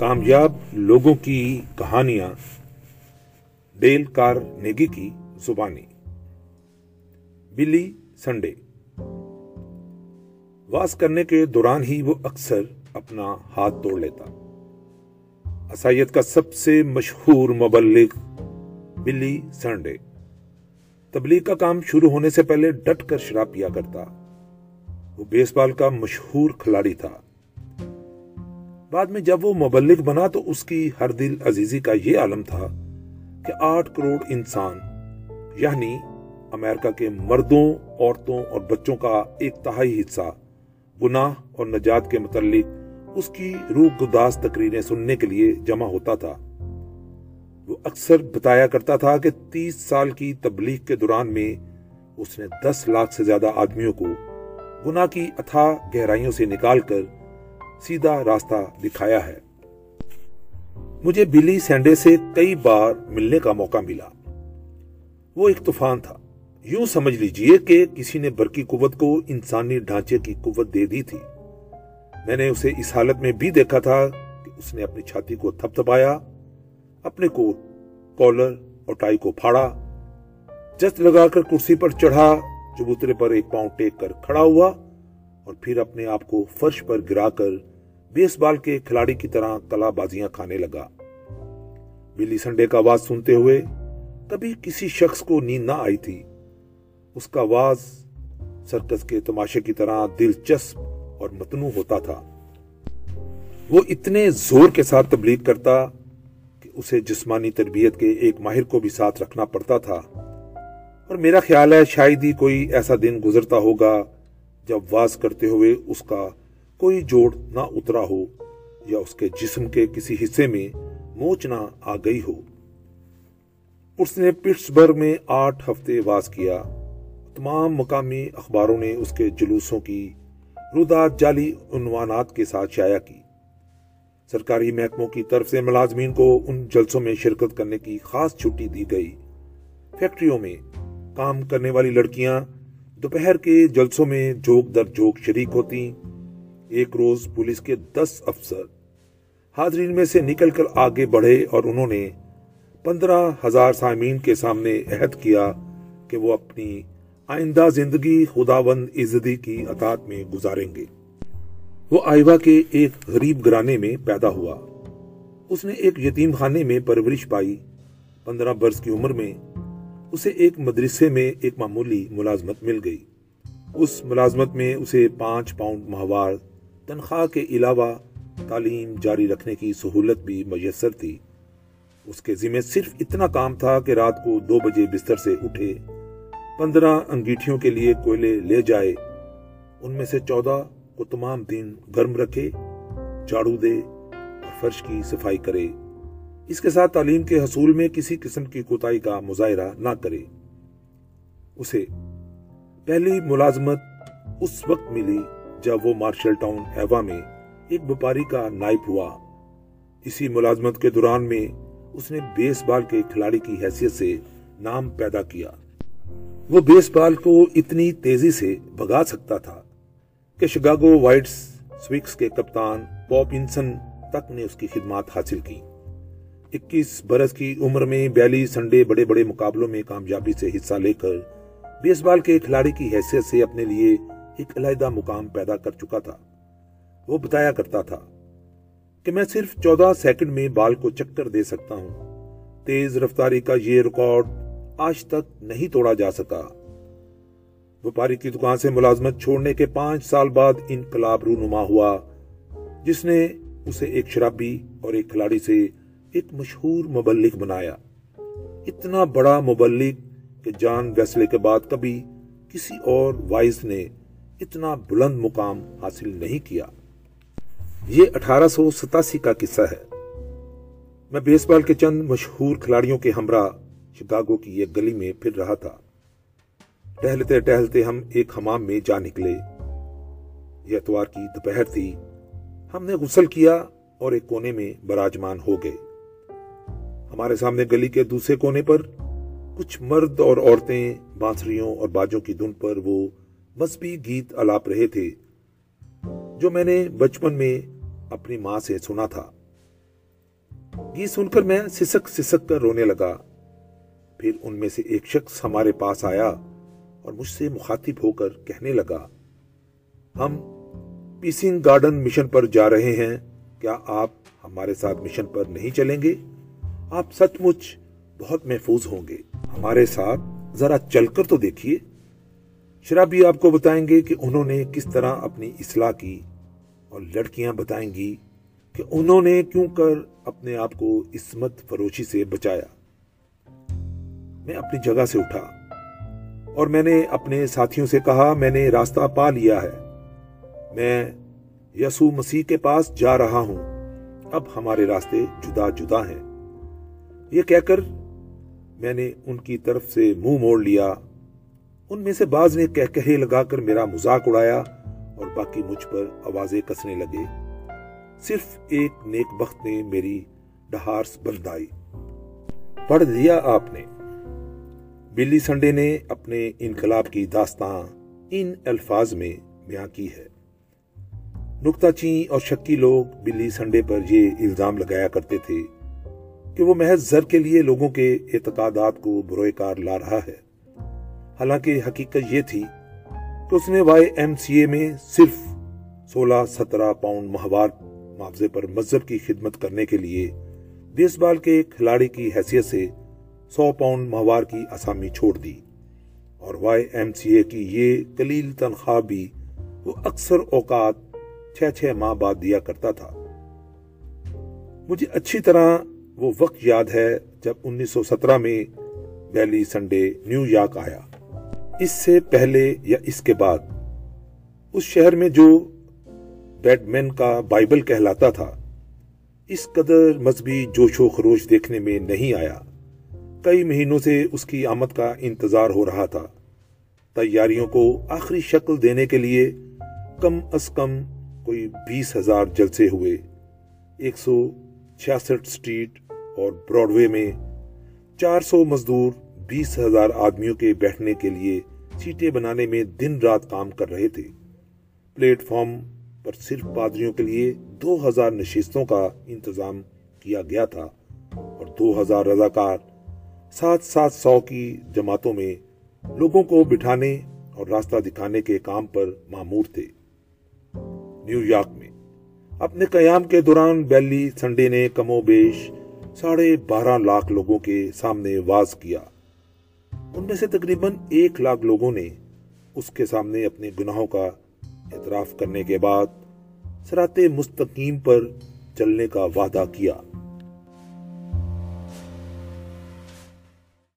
کامیاب لوگوں کی کہانیاں ڈیل کار نیگی کی زبانی۔ بلی سنڈے۔ واس کرنے کے دوران ہی وہ اکثر اپنا ہاتھ توڑ لیتا۔ عصائیت کا سب سے مشہور مبلغ بلی سنڈے۔ تبلیغ کا کام شروع ہونے سے پہلے ڈٹ کر شراب پیا کرتا۔ وہ بیس بال کا مشہور کھلاڑی تھا۔ بعد میں جب وہ مبلغ بنا تو اس کی ہر دل عزیزی کا یہ عالم تھا کہ آٹھ کروڑ انسان یعنی امریکہ کے مردوں، عورتوں اور بچوں کا ایک تہائی حصہ، گناہ اور نجات کے متعلق اس کی روح گداس تقریریں سننے کے لیے جمع ہوتا تھا۔ وہ اکثر بتایا کرتا تھا کہ تیس سال کی تبلیغ کے دوران میں اس نے دس لاکھ سے زیادہ آدمیوں کو گناہ کی اتھا گہرائیوں سے نکال کر سیدھا راستہ دکھایا ہے۔ مجھے بلی سینڈے سے کئی بار ملنے کا موقع ملا۔ وہ ایک طوفان تھا۔ یوں سمجھ لیجیے کہ کسی نے برقی قوت کو انسانی ڈھانچے کی قوت دے دی تھی۔ میں نے اسے اس حالت میں بھی دیکھا تھا کہ اس نے اپنی چھاتی کو تھپ تھپایا اپنے کوٹ کالر اور ٹائی کو پھاڑا، جست لگا کر کرسی پر چڑھا، چبوترے پر ایک پاؤں ٹیک کر کھڑا ہوا۔ اور پھر اپنے آپ کو فرش پر گرا کر بیس بال کے کھلاڑی کی طرح کلا بازیاں کھانے لگا۔ بلی سنڈے کا آواز سنتے ہوئے کبھی کسی شخص کو نیند نہ آئی تھی۔ اس کا آواز سرکس کے تماشے کی طرح دلچسپ اور متنوع ہوتا تھا۔ وہ اتنے زور کے ساتھ تبلیغ کرتا کہ اسے جسمانی تربیت کے ایک ماہر کو بھی ساتھ رکھنا پڑتا تھا۔ اور میرا خیال ہے شاید ہی کوئی ایسا دن گزرتا ہوگا جب واز کرتے ہوئے اس کا کوئی جوڑ نہ اترا ہو یا اس کے جسم کے کسی حصے میں موچ نہ آ گئی ہو۔ اس نے پٹسبرگ میں آٹھ ہفتے واز کیا۔ تمام مقامی اخباروں نے اس کے جلوسوں کی رودات جعلی عنوانات کے ساتھ شائع کی۔ سرکاری محکموں کی طرف سے ملازمین کو ان جلسوں میں شرکت کرنے کی خاص چھٹی دی گئی۔ فیکٹریوں میں کام کرنے والی لڑکیاں دوپہر کے جلسوں میں جوک در جوک شریک ہوتی۔ ایک روز پولیس کے دس افسر حاضرین میں سے نکل کر آگے بڑھے اور انہوں نے پندرہ ہزار سامعین کے سامنے عہد کیا کہ وہ اپنی آئندہ زندگی خداوند عزدی کی اطاعت میں گزاریں گے۔ وہ آئیوا کے ایک غریب گرانے میں پیدا ہوا۔ اس نے ایک یتیم خانے میں پرورش پائی۔ پندرہ برس کی عمر میں اسے ایک مدرسے میں ایک معمولی ملازمت مل گئی۔ اس ملازمت میں اسے پانچ پاؤنڈ ماہوار، تنخواہ کے علاوہ تعلیم جاری رکھنے کی سہولت بھی میسر تھی۔ اس کے ذمہ صرف اتنا کام تھا کہ رات کو دو بجے بستر سے اٹھے، پندرہ انگیٹھیوں کے لیے کوئلے لے جائے۔ ان میں سے چودہ کو تمام دن گرم رکھے، جھاڑو دے اور فرش کی صفائی کرے۔ اس کے ساتھ تعلیم کے حصول میں کسی قسم کی کوتاہی کا مظاہرہ نہ کرے۔ اسے پہلی ملازمت اس وقت ملی جب وہ مارشل ٹاؤن ایوا میں ایک بپاری کا نائب ہوا۔ اسی ملازمت کے دوران میں اس نے بیس بال کے کھلاڑی کی حیثیت سے نام پیدا کیا۔ وہ بیس بال کو اتنی تیزی سے بگا سکتا تھا کہ شگاگو وائٹس سوکس کے کپتان پاپ انسن تک نے اس کی خدمات حاصل کی۔ اکیس برس کی عمر میں بیالی سنڈے بڑے بڑے مقابلوں میں کامیابی سے حصہ لے کر بیس بال کے کھلاڑی کی حیثیت سے اپنے لیے ایک علیحدہ مقام پیدا کر چکا تھا۔ وہ بتایا کرتا تھا کہ میں صرف چودہ سیکنڈ میں بال کو چکر دے سکتا ہوں۔ تیز رفتاری کا یہ ریکارڈ آج تک نہیں توڑا جا سکا۔ وپاری کی دکان سے ملازمت چھوڑنے کے پانچ سال بعد انقلاب رونما ہوا، جس نے اسے ایک شرابی اور ایک کھلاڑی سے ایک مشہور مبلغ بنایا۔ اتنا بڑا مبلغ کہ جان ویسلے کے بعد کبھی کسی اور وائز نے اتنا بلند مقام حاصل نہیں کیا۔ یہ اٹھارہ سو ستاسی کا قصہ ہے۔ میں بیس بال کے چند مشہور کھلاڑیوں کے ہمراہ شکاگو کی ایک گلی میں پھر رہا تھا۔ ٹہلتے ٹہلتے ہم ایک حمام میں جا نکلے۔ یہ اتوار کی دوپہر تھی۔ ہم نے غسل کیا اور ایک کونے میں براجمان ہو گئے۔ ہمارے سامنے گلی کے دوسرے کونے پر کچھ مرد اور عورتیں بانسریوں اور باجوں کی دن پر وہ مذہبی گیت الاپ رہے تھے، جو میں نے بچپن میں اپنی ماں سے سنا تھا۔ یہ سن کر میں سسک سسک کر رونے لگا۔ پھر ان میں سے ایک شخص ہمارے پاس آیا اور مجھ سے مخاطب ہو کر کہنے لگا، ہم پیسنگ گارڈن مشن پر جا رہے ہیں، کیا آپ ہمارے ساتھ مشن پر نہیں چلیں گے؟ آپ سچ مچ بہت محفوظ ہوں گے۔ ہمارے ساتھ ذرا چل کر تو دیکھیے۔ شرابی آپ کو بتائیں گے کہ انہوں نے کس طرح اپنی اصلاح کی اور لڑکیاں بتائیں گی کہ انہوں نے کیوں کر اپنے آپ کو عصمت فروشی سے بچایا۔ میں اپنی جگہ سے اٹھا اور میں نے اپنے ساتھیوں سے کہا، میں نے راستہ پا لیا ہے۔ میں یسو مسیح کے پاس جا رہا ہوں۔ اب ہمارے راستے جدا جدا ہیں۔ یہ کہہ کر میں نے ان کی طرف سے منہ موڑ لیا۔ ان میں سے بعض نے کہہ کہے لگا کر میرا مذاق اڑایا اور باقی مجھ پر آوازیں کسنے لگے۔ صرف ایک نیک بخت نے میری ڈہارس بردائی پڑھ دیا آپ نے۔ بلی سنڈے نے اپنے انقلاب کی داستان ان الفاظ میں بیان کی ہے۔ نکتہ چین اور شکی لوگ بلی سنڈے پر یہ الزام لگایا کرتے تھے۔ کہ وہ محض زر کے لیے لوگوں کے اعتقادات کو بروئے کار لا رہا ہے۔ حالانکہ حقیقت یہ تھی کہ اس نے وائی ایم سی اے میں صرف سولہ سترہ پاؤنڈ ماہوار معاوضے پر مذہب کی خدمت کرنے کے لیے بیس بال کے کھلاڑی کی حیثیت سے سو پاؤنڈ ماہوار کی آسامی چھوڑ دی۔ اور وائی ایم سی اے کی یہ کلیل تنخواہ بھی وہ اکثر اوقات چھ چھ ماہ بعد دیا کرتا تھا۔ مجھے اچھی طرح وہ وقت یاد ہے جب انیس سو سترہ میں بیلی سنڈے نیو یارک آیا۔ اس سے پہلے یا اس کے بعد، اس شہر میں جو بیڈ مین کا بائبل کہلاتا تھا، اس قدر مذہبی جوش و خروش دیکھنے میں نہیں آیا۔ کئی مہینوں سے اس کی آمد کا انتظار ہو رہا تھا۔ تیاریوں کو آخری شکل دینے کے لیے کم از کم کوئی بیس ہزار جلسے ہوئے۔ ایک سو چھیاسٹھ سٹریٹ اور براڈ وے میں چار سو مزدور بیس ہزار آدمیوں کے بیٹھنے کے لیے سیٹیں بنانے میں دن رات کام کر رہے تھے۔ پلیٹ فارم پر صرف پادریوں کے لیے دو ہزار نشستوں کا انتظام کیا گیا تھا اور دو ہزار رضاکار سات سات سو کی جماعتوں میں لوگوں کو بٹھانے اور راستہ دکھانے کے کام پر معمور تھے۔ نیو یارک میں اپنے قیام کے دوران بیلی سنڈے نے کم و بیش ساڑھے بارہ لاکھ لوگوں کے سامنے واز کیا۔ ان میں سے تقریباً ایک لاکھ لوگوں نے اس کے سامنے اپنے گناہوں کا اعتراف کرنے کے بعد سرات مستقیم پر چلنے کا وعدہ کیا۔